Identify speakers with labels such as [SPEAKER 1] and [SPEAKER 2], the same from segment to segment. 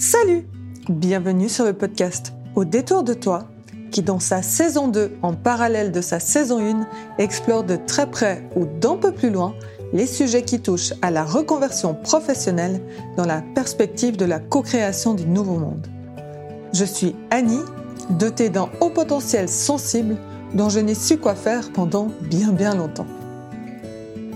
[SPEAKER 1] Salut Bienvenue sur le podcast Au détour de toi, qui dans sa saison 2, en parallèle de sa saison 1, explore de très près ou d'un peu plus loin les sujets qui touchent à la reconversion professionnelle dans la perspective de la co-création du nouveau monde. Je suis Annie, dotée d'un haut potentiel sensible dont je n'ai su quoi faire pendant bien bien longtemps.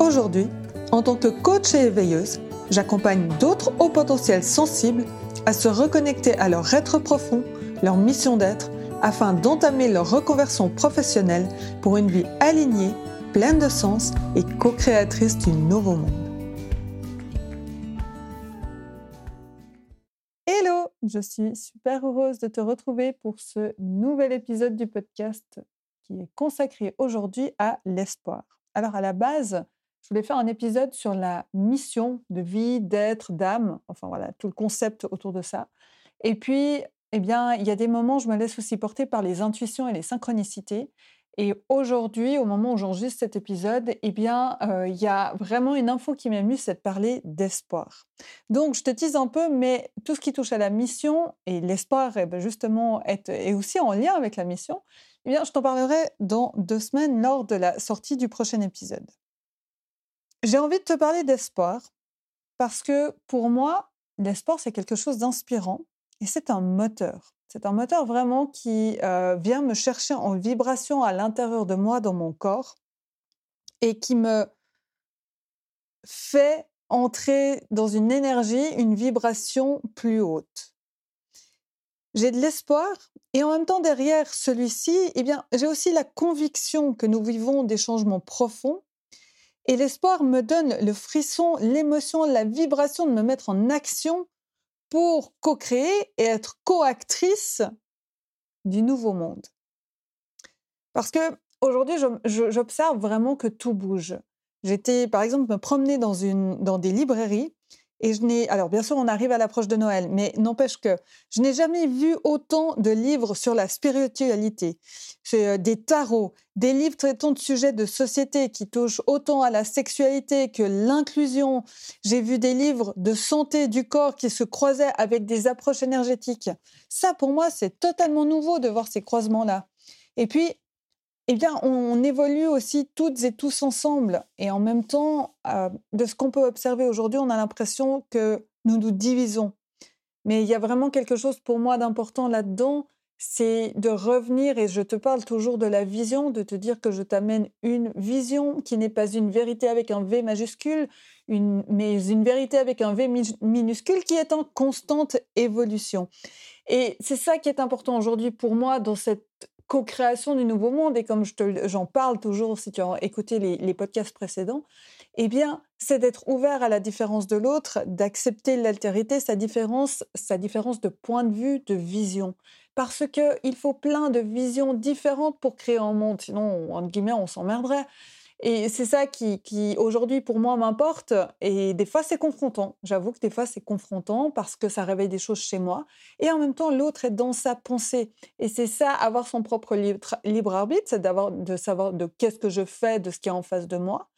[SPEAKER 1] Aujourd'hui, en tant que coach et éveilleuse, j'accompagne d'autres hauts potentiels sensibles à se reconnecter à leur être profond, leur mission d'être, afin d'entamer leur reconversion professionnelle pour une vie alignée, pleine de sens et co-créatrice du nouveau monde. Hello, je suis super heureuse de te retrouver pour ce nouvel épisode du podcast qui est consacré aujourd'hui à l'espoir. Alors à la base, je voulais faire un épisode sur la mission de vie, d'être, d'âme, enfin voilà, tout le concept autour de ça. Et puis, eh bien, il y a des moments où je me laisse aussi porter par les intuitions et les synchronicités. Et aujourd'hui, au moment où j'enregistre cet épisode, eh bien, euh, il y a vraiment une info qui m'amuse, c'est de parler d'espoir. Donc, je te tease un peu, mais tout ce qui touche à la mission et l'espoir, eh ben, justement, est, aussi en lien avec la mission. Eh bien, je t'en parlerai dans deux semaines lors de la sortie du prochain épisode. J'ai envie de te parler d'espoir parce que pour moi, l'espoir, c'est quelque chose d'inspirant et c'est un moteur. C'est un moteur vraiment qui euh, vient me chercher en vibration à l'intérieur de moi, dans mon corps, et qui me fait entrer dans une énergie, une vibration plus haute. J'ai de l'espoir et en même temps derrière celui-ci, eh bien, j'ai aussi la conviction que nous vivons des changements profonds et l'espoir me donne le frisson, l'émotion, la vibration de me mettre en action pour co-créer et être co-actrice du nouveau monde. Parce que aujourd'hui, j'observe vraiment que tout bouge. J'étais, par exemple, me promener dans, une, dans des librairies et je n'ai, alors bien sûr, on arrive à l'approche de Noël, mais n'empêche que je n'ai jamais vu autant de livres sur la spiritualité, euh, des tarots, des livres traitant de sujets de société qui touchent autant à la sexualité que l'inclusion. J'ai vu des livres de santé du corps qui se croisaient avec des approches énergétiques. Ça, pour moi, c'est totalement nouveau de voir ces croisements-là. Et puis, eh bien, on, évolue aussi toutes et tous ensemble. Et en même temps, euh, de ce qu'on peut observer aujourd'hui, on a l'impression que nous nous divisons. Mais il y a vraiment quelque chose pour moi d'important là-dedans, c'est de revenir, et je te parle toujours de la vision, de te dire que je t'amène une vision qui n'est pas une vérité avec un V majuscule, mais une vérité avec un V minuscule qui est en constante évolution. Et c'est ça qui est important aujourd'hui pour moi dans cette co-création du nouveau monde, et comme j'en parle toujours si tu as écouté les, podcasts précédents, eh bien, c'est d'être ouvert à la différence de l'autre, d'accepter l'altérité, sa différence, sa différence de point de vue, de vision. Parce qu'il faut plein de visions différentes pour créer un monde, sinon, entre guillemets, on s'emmerderait. Et c'est ça qui, aujourd'hui, pour moi, m'importe. Et des fois, c'est confrontant. J'avoue que des fois, c'est confrontant parce que ça réveille des choses chez moi. Et en même temps, l'autre est dans sa pensée. Et c'est ça, avoir son propre libre, arbitre, c'est d'avoir, de savoir de qu'est-ce que je fais de ce qui est en face de moi.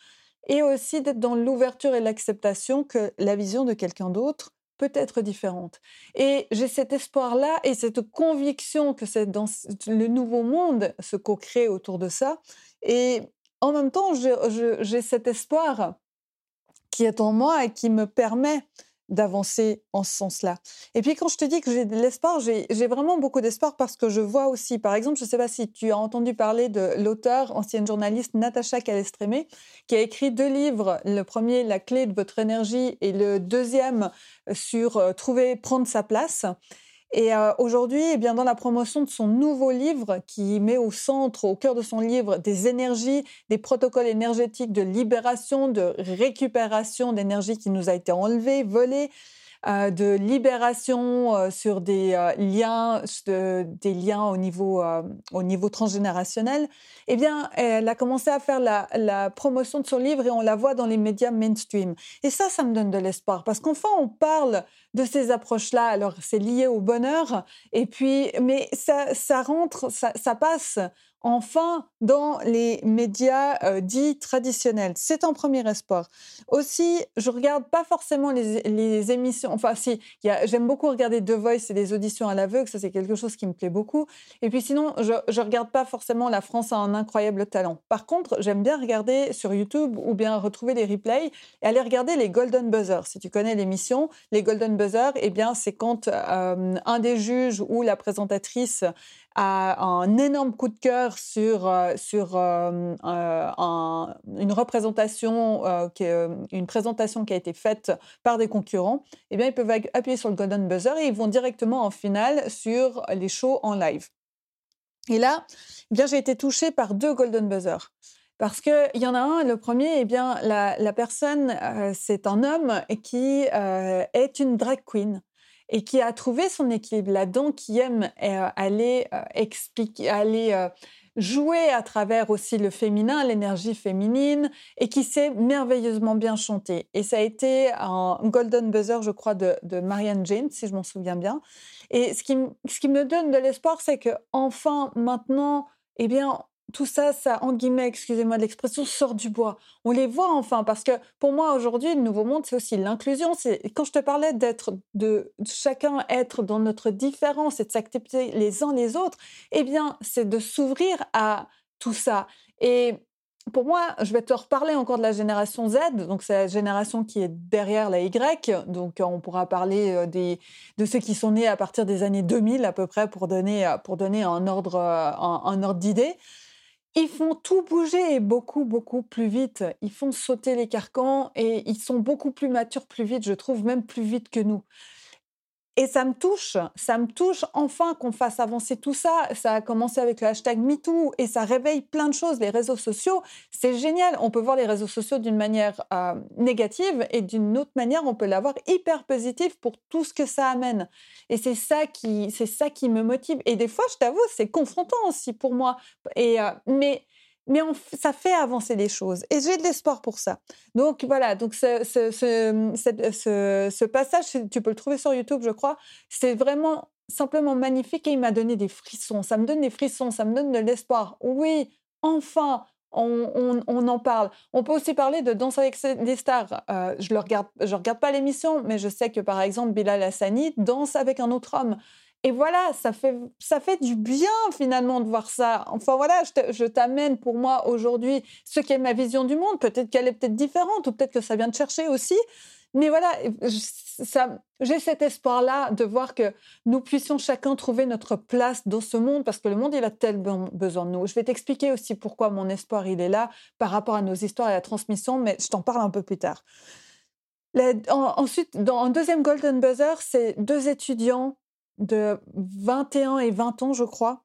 [SPEAKER 1] Et aussi d'être dans l'ouverture et l'acceptation que la vision de quelqu'un d'autre peut être différente. Et j'ai cet espoir-là et cette conviction que c'est dans le nouveau monde se co-crée autour de ça. Et en même temps, j'ai cet espoir qui est en moi et qui me permet d'avancer en ce sens-là. Et puis quand je te dis que j'ai de l'espoir, j'ai vraiment beaucoup d'espoir parce que je vois aussi, par exemple, je ne sais pas si tu as entendu parler de l'auteur, ancienne journaliste Natacha Calestrémé, qui a écrit deux livres. Le premier, La clé de votre énergie, et le deuxième sur euh, trouver, prendre sa place. Et euh, aujourd'hui, eh bien, dans la promotion de son nouveau livre, qui met au centre, au cœur de son livre, des énergies, des protocoles énergétiques de libération, de récupération d'énergie qui nous a été enlevée, volée, euh, de libération euh, sur des euh, liens, des liens au niveau, au niveau transgénérationnel, eh bien, elle a commencé à faire la, promotion de son livre et on la voit dans les médias mainstream. Et ça, ça me donne de l'espoir parce qu'enfin, on parle de ces approches-là. Alors, c'est lié au bonheur, et puis, mais ça, ça rentre, ça passe enfin dans les médias euh, dits traditionnels. C'est un premier espoir. Aussi, je regarde pas forcément les, émissions. Enfin, si, j'aime beaucoup regarder The Voice et les auditions à l'aveugle. Ça, c'est quelque chose qui me plaît beaucoup. Et puis sinon, je, je regarde pas forcément La France a un incroyable talent. Par contre, j'aime bien regarder sur YouTube ou bien retrouver les replays et aller regarder les Golden Buzzer. Si tu connais l'émission, les Golden Buzzer, eh bien, c'est quand euh, un des juges ou la présentatrice a un énorme coup de cœur sur, euh, sur euh, euh, une représentation, qui une présentation qui a été faite par des concurrents, eh bien, ils peuvent appuyer sur le Golden Buzzer et ils vont directement en finale sur les shows en live. Et là, eh bien, j'ai été touchée par deux Golden Buzzer. Parce qu'il y en a un, le premier, eh bien, la, la personne, c'est un homme qui est une drag queen et qui a trouvé son équilibre là-dedans, qui aime euh, aller euh, expliquer, aller euh, jouer à travers aussi le féminin, l'énergie féminine, et qui sait merveilleusement bien chanter. Et ça a été un golden buzzer, je crois, de, de Marianne Jane, si je m'en souviens bien. Et ce qui, ce qui me donne de l'espoir, c'est que enfin, maintenant, eh bien, tout ça, ça, en guillemets, excusez-moi de l'expression, sort du bois. On les voit enfin, parce que pour moi, aujourd'hui, le nouveau monde, c'est aussi l'inclusion. Quand je te parlais d'être, de, chacun être dans notre différence et de s'accepter les uns les autres, eh bien, c'est de s'ouvrir à tout ça. Et pour moi, je vais te reparler encore de la génération Z, donc c'est la génération qui est derrière la Y, donc on pourra parler euh, des, de ceux qui sont nés à partir des années 2000 à peu près pour donner, pour donner un ordre, euh, un ordre d'idée. Ils font tout bouger beaucoup, beaucoup plus vite. Ils font sauter les carcans et ils sont beaucoup plus matures plus vite, je trouve, même plus vite que nous. Et ça me touche, ça me touche enfin qu'on fasse avancer tout ça. Ça a commencé avec le hashtag MeToo et ça réveille plein de choses. Les réseaux sociaux, c'est génial. On peut voir les réseaux sociaux d'une manière euh, négative et d'une autre manière, on peut l'avoir hyper positif pour tout ce que ça amène. Et c'est ça qui, c'est ça qui me motive. Et des fois, je t'avoue, c'est confrontant aussi pour moi. Et euh, mais mais ça fait avancer les choses. Et j'ai de l'espoir pour ça. Donc voilà, donc ce, passage, tu peux le trouver sur YouTube, je crois, c'est vraiment simplement magnifique et il m'a donné des frissons. Ça me donne des frissons, ça me donne de l'espoir. Oui, enfin, on, en parle. On peut aussi parler de Danse avec des stars. Euh, je ne regarde, regarde pas l'émission, mais je sais que par exemple Bilal Hassani danse avec un autre homme. Et voilà, ça fait, ça fait du bien finalement de voir ça. Enfin voilà, je t'amène pour moi aujourd'hui ce qu'est ma vision du monde. Peut-être qu'elle est peut-être différente ou peut-être que ça vient de chercher aussi. Mais voilà, j'ai cet espoir-là de voir que nous puissions chacun trouver notre place dans ce monde parce que le monde, il a tellement besoin de nous. Je vais t'expliquer aussi pourquoi mon espoir, il est là par rapport à nos histoires et à la transmission, mais je t'en parle un peu plus tard. ensuite, dans un deuxième Golden Buzzer, c'est deux étudiants de 21 et 20 ans, je crois,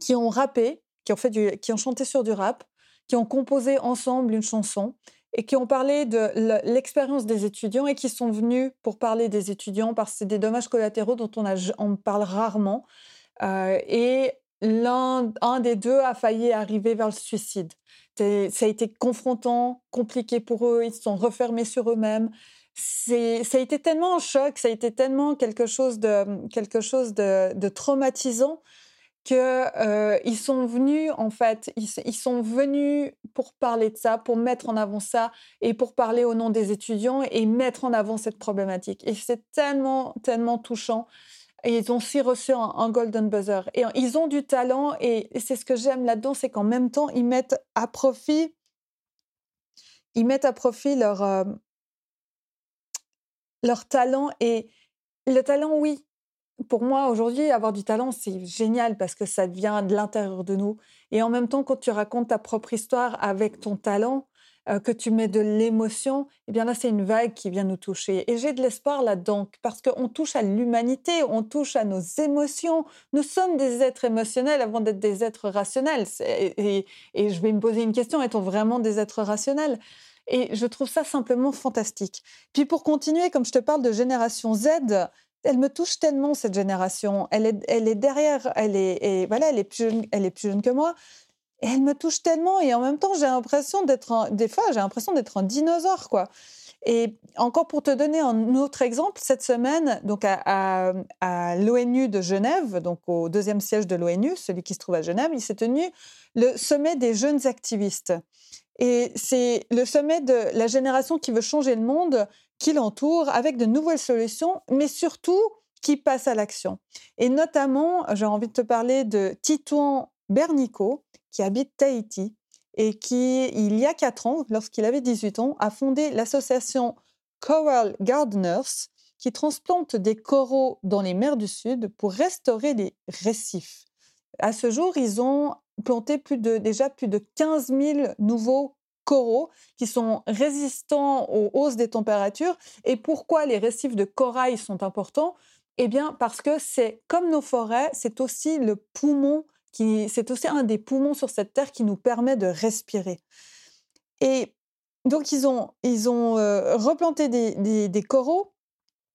[SPEAKER 1] qui ont rappé, qui ont, fait du, qui ont chanté sur du rap, qui ont composé ensemble une chanson et qui ont parlé de l'expérience des étudiants et qui sont venus pour parler des étudiants parce que c'est des dommages collatéraux dont on, parle rarement. Euh, et l'un un des deux a failli arriver vers le suicide. Ça a été confrontant, compliqué pour eux, ils se sont refermés sur eux-mêmes ça a été tellement un choc, ça a été tellement quelque chose de, quelque chose de, traumatisant que euh, ils sont venus en fait, ils, sont venus pour parler de ça, pour mettre en avant ça et pour parler au nom des étudiants et mettre en avant cette problématique. Et c'est tellement, tellement touchant. Et ils ont aussi reçu un, golden buzzer. Et ils ont du talent et, c'est ce que j'aime là-dedans, c'est qu'en même temps ils mettent à profit, ils mettent à profit leur euh, leur talent et le talent, oui. Pour moi, aujourd'hui, avoir du talent, c'est génial parce que ça vient de l'intérieur de nous. Et en même temps, quand tu racontes ta propre histoire avec ton talent, euh, que tu mets de l'émotion, eh bien là, c'est une vague qui vient nous toucher. Et j'ai de l'espoir là-dedans parce qu'on touche à l'humanité, on touche à nos émotions. Nous sommes des êtres émotionnels avant d'être des êtres rationnels. Et, et je vais me poser une question, est-on vraiment des êtres rationnels? Et je trouve ça simplement fantastique. Puis pour continuer, comme je te parle de génération Z, elle me touche tellement cette génération. Elle est, elle est derrière, elle est, voilà, elle est plus jeune, elle est plus jeune que moi. Et elle me touche tellement et en même temps j'ai l'impression d'être des fois j'ai l'impression d'être un dinosaure quoi. Et encore pour te donner un autre exemple, cette semaine, donc à, à l'ONU de Genève, donc au deuxième siège de l'ONU, celui qui se trouve à Genève, il s'est tenu le sommet des jeunes activistes. Et c'est le sommet de la génération qui veut changer le monde qui l'entoure avec de nouvelles solutions, mais surtout qui passe à l'action. Et notamment, j'ai envie de te parler de Titouan Bernico, qui habite Tahiti et qui, il y a quatre ans, lorsqu'il avait 18 ans, a fondé l'association Coral Gardeners, qui transplante des coraux dans les mers du Sud pour restaurer les récifs. À ce jour, ils ont planté plus de, déjà plus de 15 000 nouveaux coraux qui sont résistants aux hausses des températures. Et pourquoi les récifs de corail sont importants? Eh bien, parce que c'est comme nos forêts, c'est aussi le poumon qui, c'est aussi un des poumons sur cette terre qui nous permet de respirer. Et donc, ils ont, ils ont euh, replanté des, coraux.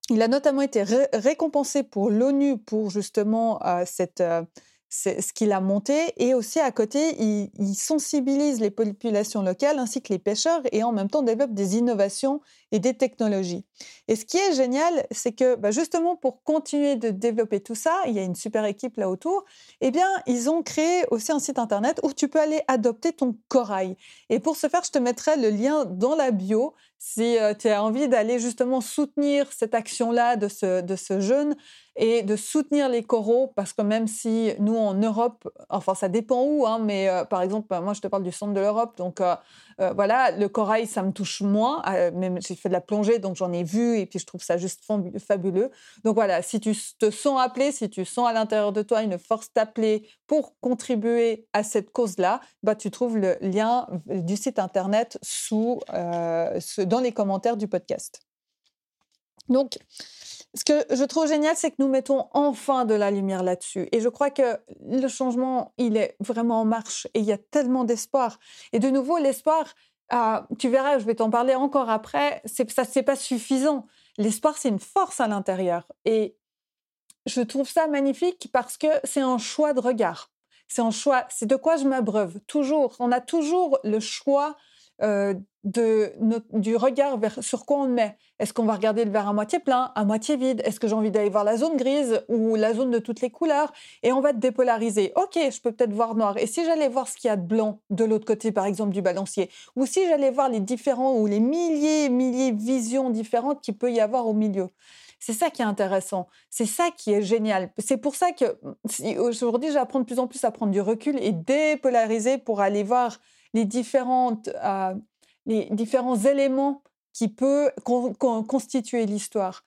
[SPEAKER 1] Il a notamment été récompensé pour l'ONU pour justement euh, cette, euh, ce qu'il a monté. Et aussi à côté, il, sensibilise les populations locales ainsi que les pêcheurs et en même temps développe des innovations et des technologies. Et ce qui est génial, c'est que bah, justement pour continuer de développer tout ça, il y a une super équipe là autour, eh bien, ils ont créé aussi un site internet où tu peux aller adopter ton corail. Et pour ce faire, je te mettrai le lien dans la bio si euh, tu as envie d'aller justement soutenir cette action-là de ce, de ce jeune et de soutenir les coraux, parce que même si nous en Europe, enfin ça dépend où, hein, mais euh, par exemple, bah, moi je te parle du centre de l'Europe, donc euh, euh, voilà, le corail ça me touche moins, même j'ai fait de la plongée, donc j'en ai vu et puis je trouve ça juste fabuleux. Donc voilà, si tu te sens appelé, si tu sens à l'intérieur de toi une force t'appeler pour contribuer à cette cause-là, bah, tu trouves le lien du site internet sous, dans les commentaires du podcast. Donc, ce que je trouve génial, c'est que nous mettons enfin de la lumière là-dessus. Et je crois que le changement, il est vraiment en marche et il y a tellement d'espoir. Et de nouveau, l'espoir, ah, tu verras, je vais t'en parler encore après, ça, c'est pas suffisant. L'espoir, c'est une force à l'intérieur. Et je trouve ça magnifique parce que c'est un choix de regard. C'est un choix, c'est de quoi je m'abreuve. Toujours, on a toujours le choix euh, du regard sur quoi on met. Est-ce qu'on va regarder le verre à moitié plein, à moitié vide? Est-ce que j'ai envie d'aller voir la zone grise ou la zone de toutes les couleurs? Et on va dépolariser. Ok, je peux peut-être voir noir. Et si j'allais voir ce qu'il y a de blanc de l'autre côté, par exemple, du balancier? Ou si j'allais voir les différents ou les milliers, milliers de visions différentes qu'il peut y avoir au milieu? C'est ça qui est intéressant. C'est ça qui est génial. C'est pour ça que aujourd'hui, j'apprends de plus en plus à prendre du recul et dépolariser pour aller voir les, différentes, euh, les différents éléments qui peuvent constituer l'histoire.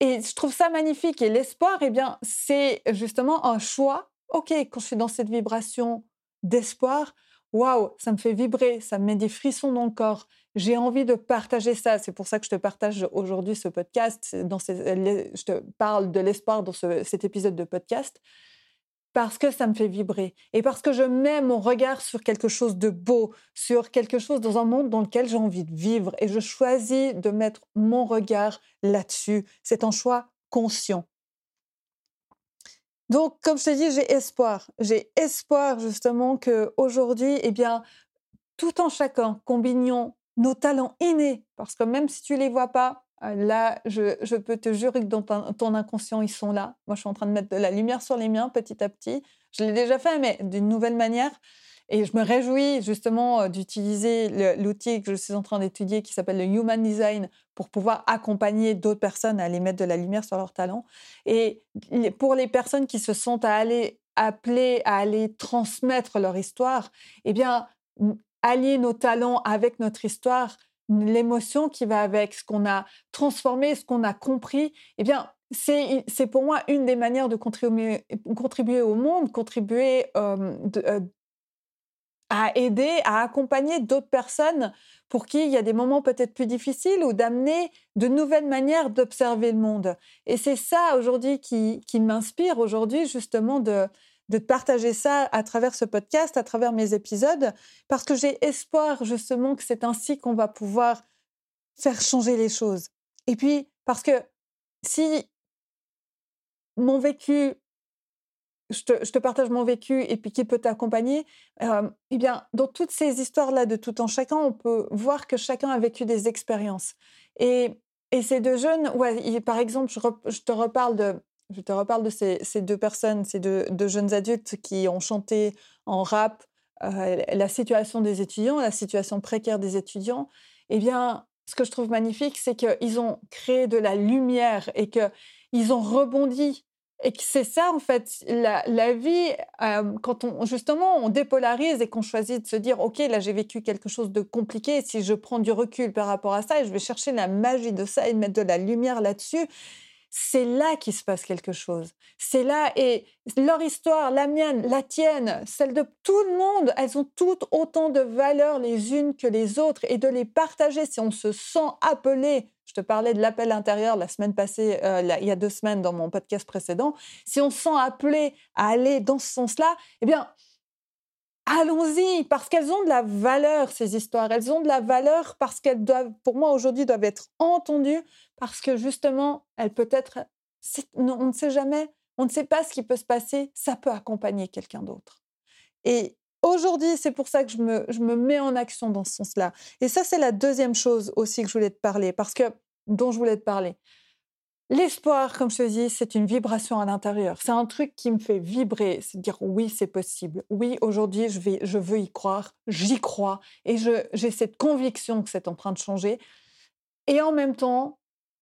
[SPEAKER 1] Et je trouve ça magnifique. Et l'espoir, eh bien, c'est justement un choix. OK, quand je suis dans cette vibration d'espoir, waouh, ça me fait vibrer, ça me met des frissons dans le corps. J'ai envie de partager ça. C'est pour ça que je te partage aujourd'hui ce podcast. Dans je te parle de l'espoir dans cet épisode de podcast parce que ça me fait vibrer et parce que je mets mon regard sur quelque chose de beau, sur quelque chose dans un monde dans lequel j'ai envie de vivre et je choisis de mettre mon regard là-dessus. C'est un choix conscient. Donc, comme je te dis, j'ai espoir. J'ai espoir justement que aujourd'hui, eh bien, tout en chacun, combinions nos talents innés, parce que même si tu les vois pas, là, je, peux te jurer que dans ton, inconscient, ils sont là. Moi, je suis en train de mettre de la lumière sur les miens petit à petit. Je l'ai déjà fait, mais d'une nouvelle manière. Et je me réjouis justement euh, d'utiliser l'outil que je suis en train d'étudier qui s'appelle le Human Design pour pouvoir accompagner d'autres personnes à aller mettre de la lumière sur leurs talents. Et pour les personnes qui se sont à aller appelées à aller transmettre leur histoire, eh bien, allier nos talents avec notre histoire, l'émotion qui va avec, ce qu'on a transformé, ce qu'on a compris, eh bien, c'est, pour moi une des manières de contribuer, contribuer au monde, contribuer à aider, à accompagner d'autres personnes pour qui il y a des moments peut-être plus difficiles ou d'amener de nouvelles manières d'observer le monde. Et c'est ça aujourd'hui qui, qui m'inspire aujourd'hui justement de, de partager ça à travers ce podcast, à travers mes épisodes, parce que j'ai espoir justement que c'est ainsi qu'on va pouvoir faire changer les choses. Et puis, parce que si mon vécu je te, partage mon vécu et puis qui peut t'accompagner, eh bien, dans toutes ces histoires-là de tout en chacun, on peut voir que chacun a vécu des expériences. Et, et ces deux jeunes, ouais, par exemple, je, te reparle de, je te reparle de ces, deux personnes, ces deux, jeunes adultes qui ont chanté en rap la situation des étudiants, la situation précaire des étudiants. Eh bien, ce que je trouve magnifique, c'est qu'ils ont créé de la lumière et qu'ils ont rebondi. Et que c'est ça, en fait, la, vie, euh, quand on, justement, on dépolarise et qu'on choisit de se dire, OK, là, j'ai vécu quelque chose de compliqué, si je prends du recul par rapport à ça et je vais chercher la magie de ça et mettre de la lumière là-dessus, c'est là qu'il se passe quelque chose. C'est là, et leur histoire, la mienne, la tienne, celle de tout le monde, elles ont toutes autant de valeur les unes que les autres, et de les partager si on se sent appelé. Je te parlais de l'appel intérieur la semaine passée, euh, il y a deux semaines dans mon podcast précédent. Si on se sent appelé à aller dans ce sens-là, eh bien, allons-y, parce qu'elles ont de la valeur, ces histoires. Elles ont de la valeur parce qu'elles doivent, pour moi aujourd'hui, doivent être entendues, parce que justement, elles peuvent être, on ne sait jamais, on ne sait pas ce qui peut se passer, ça peut accompagner quelqu'un d'autre. Et aujourd'hui, c'est pour ça que je me, je me mets en action dans ce sens-là. Et ça, c'est la deuxième chose aussi que je voulais te parler, parce que, dont je voulais te parler. L'espoir, comme je te dis, c'est une vibration à l'intérieur. C'est un truc qui me fait vibrer, c'est dire oui, c'est possible. Oui, aujourd'hui, je, veux y croire, j'y crois et j'ai cette conviction que c'est en train de changer. Et en même temps,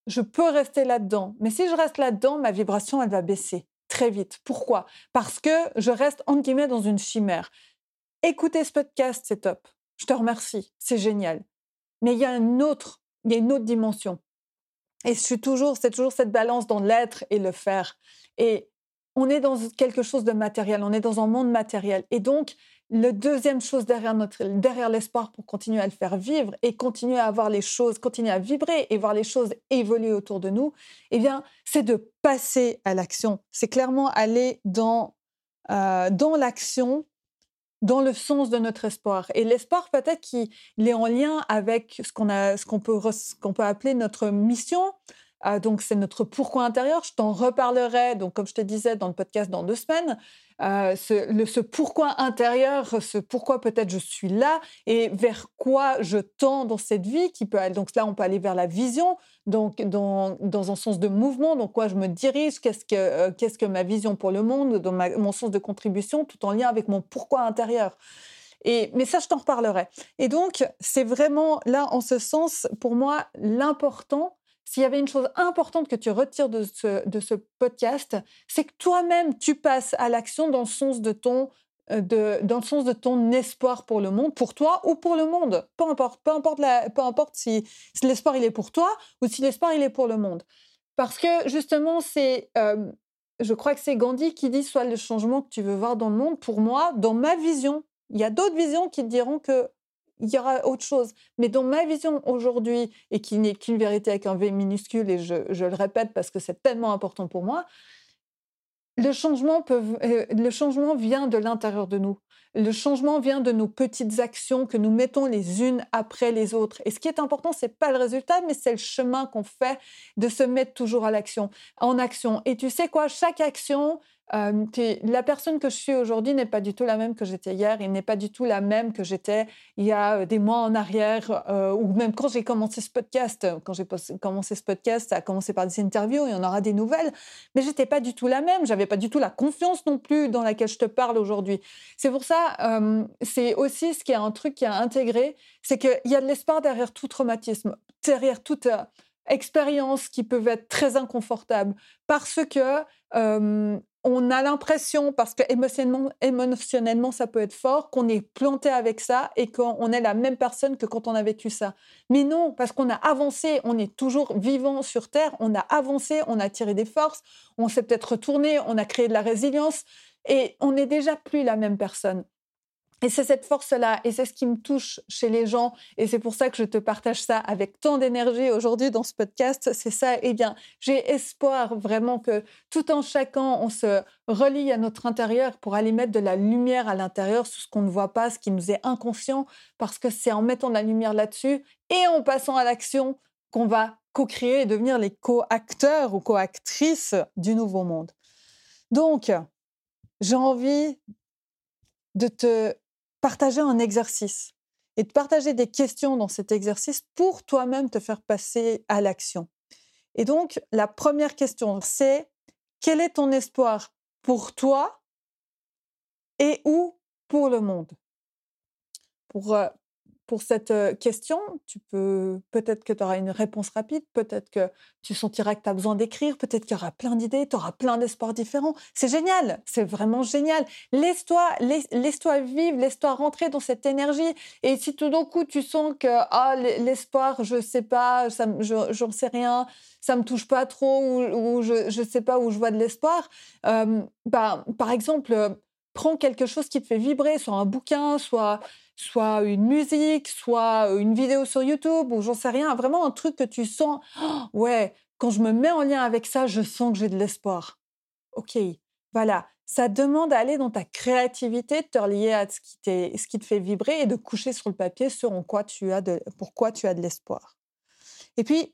[SPEAKER 1] je peux rester là-dedans. Mais si je reste là-dedans, ma vibration, elle va baisser très vite. Pourquoi? Parce que je reste, entre guillemets, dans une chimère. Écouter ce podcast, c'est top. Je te remercie, c'est génial. Mais il y a une autre, il y a une autre dimension et c'est toujours cette balance dans l'être et le faire. Et on est dans quelque chose de matériel, on est dans un monde matériel. Et donc, la deuxième chose derrière, notre, derrière l'espoir pour continuer à le faire vivre et continuer à avoir les choses, continuer à vibrer et voir les choses évoluer autour de nous, eh bien, c'est de passer à l'action. C'est clairement aller dans, euh, dans l'action dans le sens de notre espoir. Et l'espoir, peut-être qu'il est en lien avec ce qu'on peut, peut appeler notre mission. Ah, donc, c'est notre pourquoi intérieur. Je t'en reparlerai, donc, comme je te disais dans le podcast dans deux semaines. Euh, ce, pourquoi intérieur, ce pourquoi peut-être je suis là et vers quoi je tends dans cette vie qui peut aller. Donc là, on peut aller vers la vision, donc dans, dans un sens de mouvement, donc quoi je me dirige, qu'est-ce que, euh, qu'est-ce que ma vision pour le monde, dans mon sens de contribution, tout en lien avec mon pourquoi intérieur. Et, mais ça, je t'en reparlerai. Et donc, c'est vraiment là, en ce sens, pour moi, l'important, s'il y avait une chose importante que tu retires de ce, de ce podcast, c'est que toi-même, tu passes à l'action dans le sens de ton euh, de, dans le sens de ton espoir pour le monde, pour toi ou pour le monde. Peu importe, peu importe, peu importe si, l'espoir il est pour toi ou si l'espoir il est pour le monde. Parce que justement, c'est, euh, je crois que c'est Gandhi qui dit soit le changement que tu veux voir dans le monde. Pour moi, dans ma vision, il y a d'autres visions qui te diront que il y aura autre chose. Mais dans ma vision aujourd'hui, et qui n'est qu'une vérité avec un V minuscule, et je, le répète parce que c'est tellement important pour moi, le changement, peut, euh, le changement vient de l'intérieur de nous. Le changement vient de nos petites actions que nous mettons les unes après les autres. Et ce qui est important, c'est pas le résultat, mais c'est le chemin qu'on fait de se mettre toujours à l'action, en action. Et tu sais quoi, chaque action, la personne que je suis aujourd'hui n'est pas du tout la même que j'étais hier, il n'est pas du tout la même que j'étais il y a des mois en arrière, ou même quand j'ai commencé ce podcast. Quand j'ai commencé ce podcast, ça a commencé par des interviews, y en aura des nouvelles, mais j'étais pas du tout la même, j'avais pas du tout la confiance non plus dans laquelle je te parle aujourd'hui. C'est pour ça, c'est aussi ce qui est un truc qui a intégré, c'est qu'il y a de l'espoir derrière tout traumatisme, derrière toute expérience qui peuvent être très inconfortables, parce que on a l'impression, parce que émotionnellement, ça peut être fort, qu'on est planté avec ça et qu'on est la même personne que quand on a vécu ça. Mais non, parce qu'on a avancé, on est toujours vivant sur Terre, on a avancé, on a tiré des forces, on s'est peut-être retourné, on a créé de la résilience et on n'est déjà plus la même personne. Et c'est cette force-là, et c'est ce qui me touche chez les gens, et c'est pour ça que je te partage ça avec tant d'énergie aujourd'hui dans ce podcast. C'est ça, eh bien, j'ai espoir vraiment que tout en chacun, on se relie à notre intérieur pour aller mettre de la lumière à l'intérieur sur ce qu'on ne voit pas, ce qui nous est inconscient, parce que c'est en mettant de la lumière là-dessus et en passant à l'action qu'on va co-créer et devenir les co-acteurs ou co-actrices du nouveau monde. Donc, j'ai envie de te partager un exercice et de partager des questions dans cet exercice pour toi-même te faire passer à l'action. Et donc, la première question, c'est quel est ton espoir pour toi et ou pour le monde? Pour euh, pour cette question, tu peux peut-être que tu auras une réponse rapide, peut-être que tu sentiras que tu as besoin d'écrire, peut-être qu'il y aura plein d'idées, tu auras plein d'espoirs différents. C'est génial, c'est vraiment génial. Laisse-toi laisse-toi vivre, laisse-toi rentrer dans cette énergie. Et si tout d'un coup tu sens que ah, l'espoir, je sais pas, ça, je n'en sais rien, ça me touche pas trop ou, je ne sais pas où je vois de l'espoir, bah, par exemple, prends quelque chose qui te fait vibrer, soit un bouquin, soit soit une musique, soit une vidéo sur YouTube ou j'en sais rien, vraiment un truc que tu sens, «Oh, ouais, quand je me mets en lien avec ça, je sens que j'ai de l'espoir. Ok, voilà. Ça demande d'aller dans ta créativité, de te relier à ce qui, ce qui te fait vibrer et de coucher sur le papier sur quoi tu as de, pourquoi tu as de l'espoir. Et puis,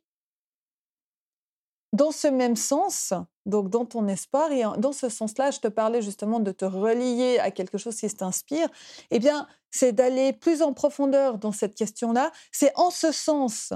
[SPEAKER 1] dans ce même sens, donc dans ton espoir, et dans ce sens-là, je te parlais justement de te relier à quelque chose qui t'inspire, eh bien, c'est d'aller plus en profondeur dans cette question-là. C'est en ce sens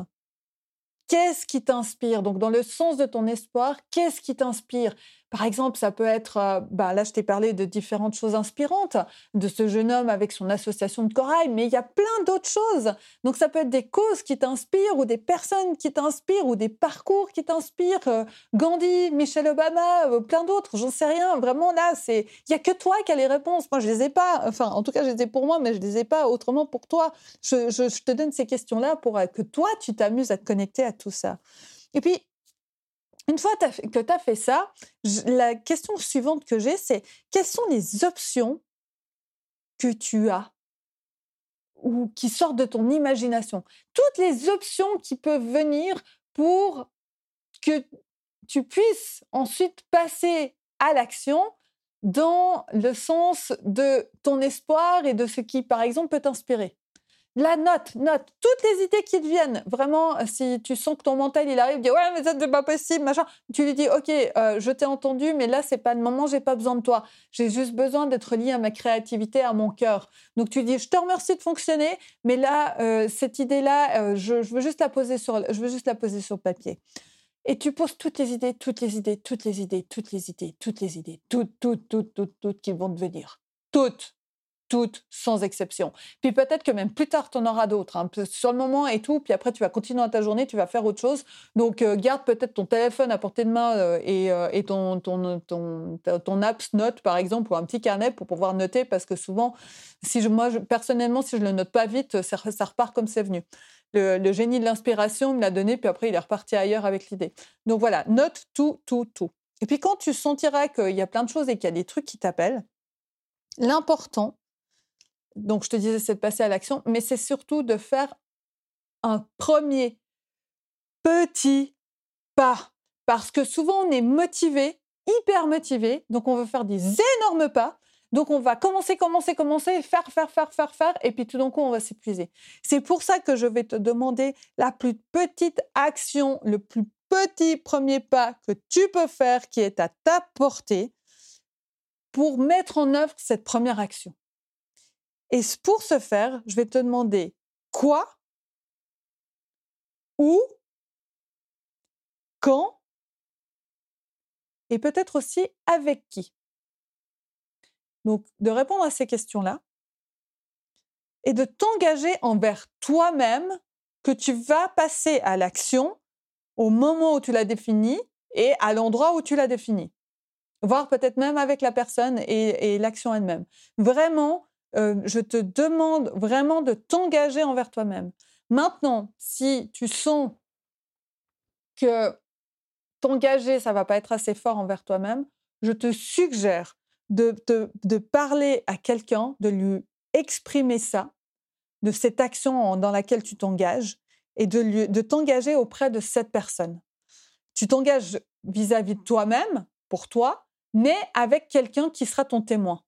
[SPEAKER 1] Qu'est-ce qui t'inspire? Donc, dans le sens de ton espoir, qu'est-ce qui t'inspire? Par exemple, ça peut être, euh, bah, là, je t'ai parlé de différentes choses inspirantes, de ce jeune homme avec son association de corail, mais il y a plein d'autres choses. Donc, ça peut être des causes qui t'inspirent, ou des personnes qui t'inspirent, ou des parcours qui t'inspirent. Euh, Gandhi, Michelle Obama, euh, plein d'autres, j'en sais rien. Vraiment, là, c'est, il y a que toi qui as les réponses. Moi, je les ai pas. Enfin, en tout cas, je les ai pour moi, mais je les ai pas autrement pour toi. Je, je te donne ces questions-là pour que toi, tu t'amuses à te connecter à tout ça. Et puis, une fois que tu as fait ça, la question suivante que j'ai, c'est quelles sont les options que tu as ou qui sortent de ton imagination? Toutes les options qui peuvent venir pour que tu puisses ensuite passer à l'action dans le sens de ton espoir et de ce qui, par exemple, peut t'inspirer. La note, note, toutes les idées qui te viennent. Vraiment, euh, si tu sens que ton mental, il arrive, il dit ouais, mais ça c'est pas possible, machin. Tu lui dis ok, euh, je t'ai entendu, mais là c'est pas le moment, j'ai pas besoin de toi. J'ai juste besoin d'être lié à ma créativité, à mon cœur. Donc tu dis je te remercie de fonctionner, mais là euh, cette idée-là, je, veux juste la poser sur, je veux juste la poser sur papier. Et tu poses toutes les idées, toutes les idées, toutes les idées, toutes les idées, toutes les idées, toutes, toutes, toutes, toutes, toutes qui vont te venir. Toutes toutes sans exception. Puis peut-être que même plus tard, tu en auras d'autres, hein, sur le moment et tout, puis après, tu vas continuer dans ta journée, tu vas faire autre chose. Donc, euh, garde peut-être ton téléphone à portée de main euh, et, euh, et, ton, ton, ton, ton, apps note, par exemple, ou un petit carnet pour pouvoir noter, parce que souvent, si je, moi, personnellement, si je le note pas vite, ça, repart comme c'est venu. Le, génie de l'inspiration me l'a donné, puis après, il est reparti ailleurs avec l'idée. Donc voilà, note tout, tout, tout. Et puis quand tu sentiras qu'il y a plein de choses et qu'il y a des trucs qui t'appellent, l'important, donc je te disais, c'est de passer à l'action, mais c'est surtout de faire un premier petit pas. Parce que souvent, on est motivé, hyper motivé, donc on veut faire des énormes pas. Donc on va commencer, commencer, commencer, faire, faire, faire, faire, faire, et puis tout d'un coup, on va s'épuiser. C'est pour ça que je vais te demander la plus petite action, le plus petit premier pas que tu peux faire qui est à ta portée pour mettre en œuvre cette première action. Et pour ce faire, je vais te demander quoi, où, quand, et peut-être aussi avec qui. Donc, de répondre à ces questions-là et de t'engager envers toi-même que tu vas passer à l'action au moment où tu l'as défini et à l'endroit où tu l'as défini. Voire peut-être même avec la personne et, et l'action elle-même. Vraiment, je te demande vraiment de t'engager envers toi-même. Maintenant, si tu sens que t'engager, ça va pas être assez fort envers toi-même, je te suggère de, de parler à quelqu'un, de lui exprimer ça, de cette action dans laquelle tu t'engages, et de, de t'engager auprès de cette personne. Tu t'engages vis-à-vis de toi-même, pour toi, mais avec quelqu'un qui sera ton témoin.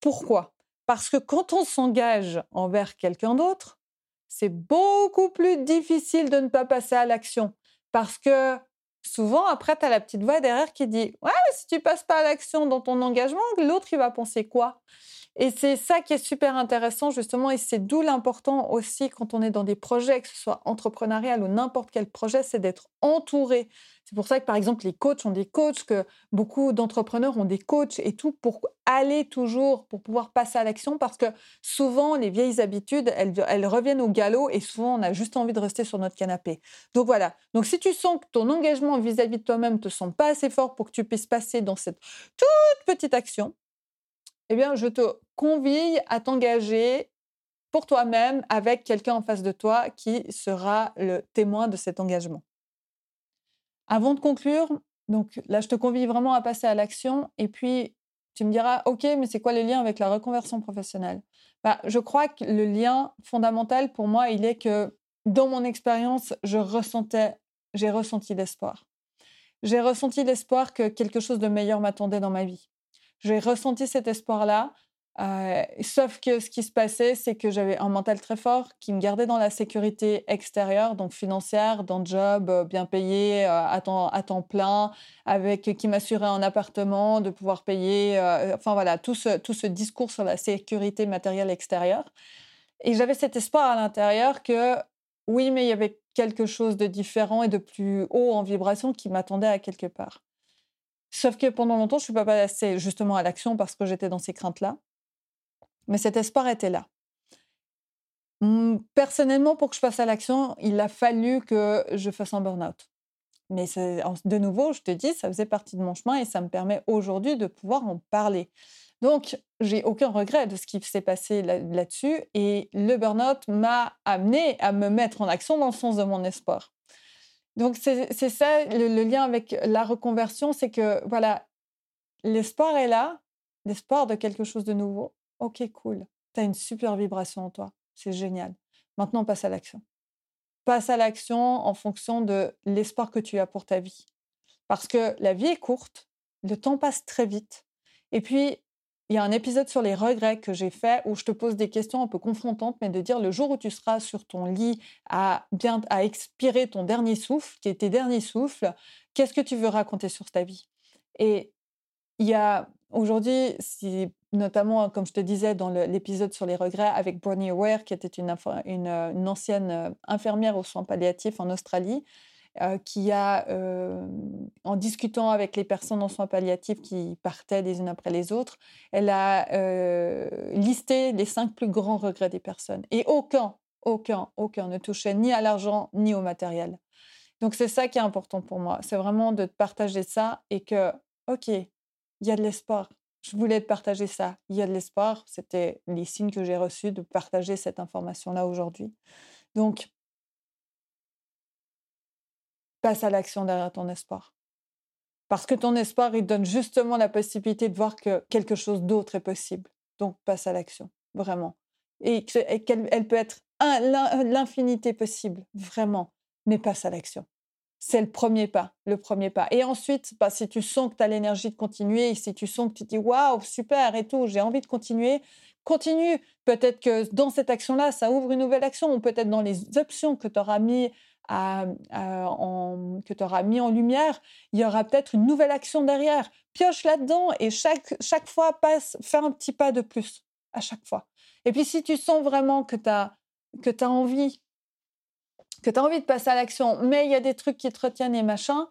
[SPEAKER 1] Pourquoi? Parce que quand on s'engage envers quelqu'un d'autre, c'est beaucoup plus difficile de ne pas passer à l'action. Parce que souvent, après, tu as la petite voix derrière qui dit Ouais, si tu passes pas à l'action dans ton engagement, l'autre, il va penser quoi? Et c'est ça qui est super intéressant, justement, et c'est d'où l'important aussi quand on est dans des projets, que ce soit entrepreneurial ou n'importe quel projet, c'est d'être entouré. C'est pour ça que, par exemple, les coachs ont des coachs, que beaucoup d'entrepreneurs ont des coachs et tout pour aller toujours, pour pouvoir passer à l'action, parce que souvent, les vieilles habitudes, elles, reviennent au galop et souvent, on a juste envie de rester sur notre canapé. Donc voilà. Donc si tu sens que ton engagement vis-à-vis de toi-même te sent pas assez fort pour que tu puisses passer dans cette toute petite action, eh bien, je te convie à t'engager pour toi-même avec quelqu'un en face de toi qui sera le témoin de cet engagement. Avant de conclure, donc là, je te convie vraiment à passer à l'action et puis tu me diras, OK, mais c'est quoi le lien avec la reconversion professionnelle? Bah, Je crois que le lien fondamental pour moi, il est que dans mon expérience, je ressentais, j'ai ressenti l'espoir. J'ai ressenti l'espoir que quelque chose de meilleur m'attendait dans ma vie. J'ai ressenti cet espoir-là. Euh, sauf que ce qui se passait, c'est que j'avais un mental très fort qui me gardait dans la sécurité extérieure, donc financière, dans job euh, bien payé, euh, à, temps, à temps plein, avec qui m'assurait un appartement, de pouvoir payer, enfin voilà, tout ce, tout ce discours sur la sécurité matérielle extérieure. Et j'avais cet espoir à l'intérieur que oui, mais il y avait quelque chose de différent et de plus haut en vibration qui m'attendait à quelque part. Sauf que pendant longtemps, je ne suis pas passée justement à l'action parce que j'étais dans ces craintes-là. Mais cet espoir était là. Mmh, personnellement, pour que je passe à l'action, il a fallu que je fasse un burn-out. Mais de nouveau, je te dis, ça faisait partie de mon chemin et ça me permet aujourd'hui de pouvoir en parler. Donc, j'ai aucun regret de ce qui s'est passé là-dessus et le burn-out m'a amené à me mettre en action dans le sens de mon espoir. Donc, c'est ça le, lien avec la reconversion, c'est que, voilà, l'espoir est là, l'espoir de quelque chose de nouveau. Ok, cool. Tu as une super vibration en toi. C'est génial. Maintenant, passe à l'action. Passe à l'action en fonction de l'espoir que tu as pour ta vie. Parce que la vie est courte, le temps passe très vite. Et puis, il y a un épisode sur les regrets que j'ai fait où je te pose des questions un peu confrontantes, mais de dire le jour où tu seras sur ton lit à bien à expirer ton dernier souffle, qui est tes derniers souffles, qu'est-ce que tu veux raconter sur ta vie? Et il y a aujourd'hui, si, notamment comme je te disais dans l'épisode sur les regrets avec Bonnie Ware, qui était une, une, une ancienne euh, infirmière aux soins palliatifs en Australie, euh, qui a, euh, en discutant avec les personnes en soins palliatifs qui partaient les unes après les autres, elle a euh, listé les cinq plus grands regrets des personnes. Et aucun, aucun, aucun ne touchait ni à l'argent ni au matériel. Donc c'est ça qui est important pour moi. C'est vraiment de partager ça et que, OK, il y a de l'espoir. Je voulais partager ça. Il y a de l'espoir. C'était les signes que j'ai reçus de partager cette information-là aujourd'hui. Donc, passe à l'action derrière ton espoir. Parce que ton espoir, il donne justement la possibilité de voir que quelque chose d'autre est possible. Donc, passe à l'action, vraiment. Et qu'elle peut être l'infinité possible, vraiment. Mais passe à l'action. C'est le premier pas, le premier pas. Et ensuite, bah, si tu sens que tu as l'énergie de continuer, si tu sens que tu dis waouh, super et tout, j'ai envie de continuer, continue. Peut-être que dans cette action-là, ça ouvre une nouvelle action, ou peut-être dans les options que tu auras mis que tu auras mis en lumière, il y aura peut-être une nouvelle action derrière. Pioche là-dedans et chaque, chaque fois, passe, fais un petit pas de plus à chaque fois. Et puis si tu sens vraiment que tu as, que as envie que tu as envie de passer à l'action, mais il y a des trucs qui te retiennent et machin,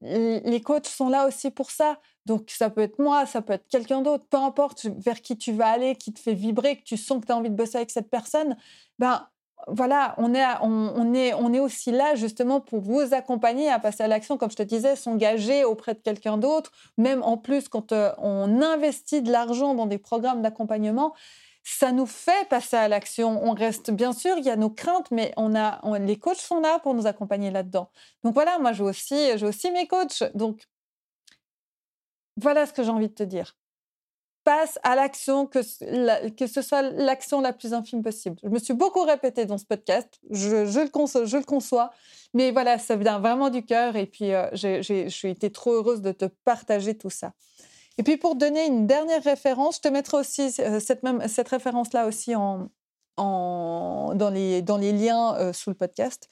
[SPEAKER 1] les coachs sont là aussi pour ça. Donc ça peut être moi, ça peut être quelqu'un d'autre, peu importe vers qui tu vas aller, qui te fait vibrer, que tu sens que tu as envie de bosser avec cette personne, ben voilà, on est, on, est, on est aussi là justement pour vous accompagner à passer à l'action, comme je te disais, s'engager auprès de quelqu'un d'autre, même en plus quand euh, on investit de l'argent dans des programmes d'accompagnement, ça nous fait passer à l'action. On reste, bien sûr, il y a nos craintes, mais on a, les coachs sont là pour nous accompagner là-dedans. Donc voilà, moi j'ai aussi, j'ai aussi mes coachs. Donc voilà ce que j'ai envie de te dire à l'action, que, que ce soit l'action la plus infime possible. Je me suis beaucoup répétée dans ce podcast, je, le, conçois, mais voilà, ça vient vraiment du cœur et puis euh, suis été trop heureuse de te partager tout ça. Et puis pour donner une dernière référence, je te mettrai aussi euh, cette, même, cette référence-là aussi en, en, dans, les, dans les liens euh, sous le podcast.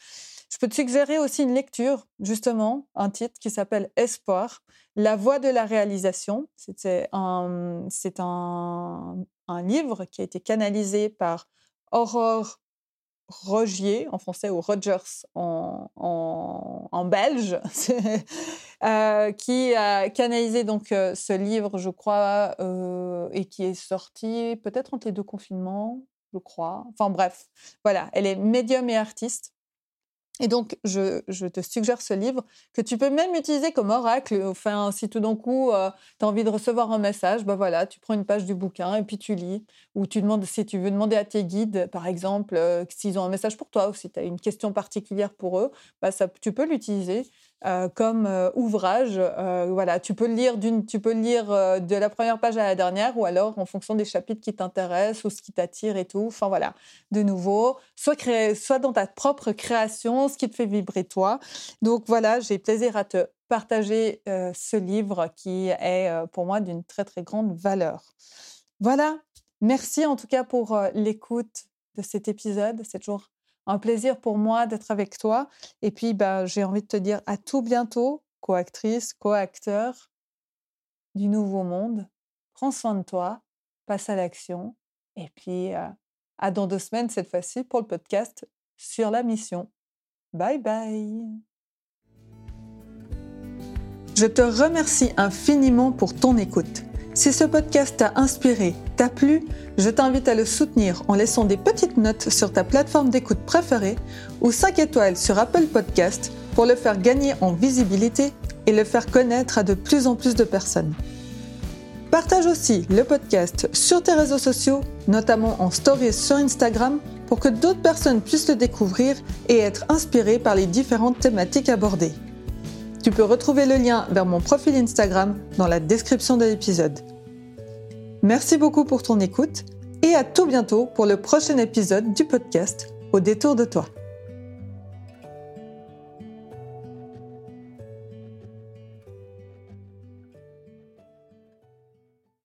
[SPEAKER 1] Je peux te suggérer aussi une lecture, justement, un titre qui s'appelle Espoir, La voie de la réalisation. C'est un, un, un livre qui a été canalisé par Aurore Rogier en français ou Rogers en, en, belge, euh, qui a canalisé donc euh, ce livre, je crois, euh, et qui est sorti peut-être entre les deux confinements, je crois. Enfin bref, voilà, elle est médium et artiste. Et donc, je, te suggère ce livre que tu peux même utiliser comme oracle. Enfin, si tout d'un coup, euh, tu as envie de recevoir un message, bah voilà, tu prends une page du bouquin et puis tu lis. Ou tu demandes, si tu veux demander à tes guides, par exemple, euh, s'ils ont un message pour toi ou si tu as une question particulière pour eux, bah ça, tu peux l'utiliser. Euh, comme euh, ouvrage. Euh, voilà, tu peux le lire d'une, tu peux lire de la première page à la dernière, ou alors en fonction des chapitres qui t'intéressent ou ce qui t'attire et tout. Enfin voilà, de nouveau, soit créer, soit dans ta propre création, ce qui te fait vibrer toi. Donc voilà, j'ai plaisir à te partager ce livre qui est pour moi d'une très très grande valeur. Voilà, merci en tout cas pour l'écoute de cet épisode. C'est toujours un plaisir pour moi d'être avec toi. Et puis, bah, j'ai envie de te dire à tout bientôt, co-actrice, co-acteur du nouveau monde. Prends soin de toi, passe à l'action. Et puis, euh, à dans deux semaines cette fois-ci pour le podcast sur la mission. Bye bye. Je te remercie infiniment pour ton écoute. Si ce podcast t'a inspiré, t'a plu, je t'invite à le soutenir en laissant des petites notes sur ta plateforme d'écoute préférée ou 5 étoiles sur Apple Podcast pour le faire gagner en visibilité et le faire connaître à de plus en plus de personnes. Partage aussi le podcast sur tes réseaux sociaux, notamment en stories sur Instagram, pour que d'autres personnes puissent le découvrir et être inspirées par les différentes thématiques abordées. Tu peux retrouver le lien vers mon profil Instagram dans la description de l'épisode. Merci beaucoup pour ton écoute et à tout bientôt pour le prochain épisode du podcast Au détour de toi.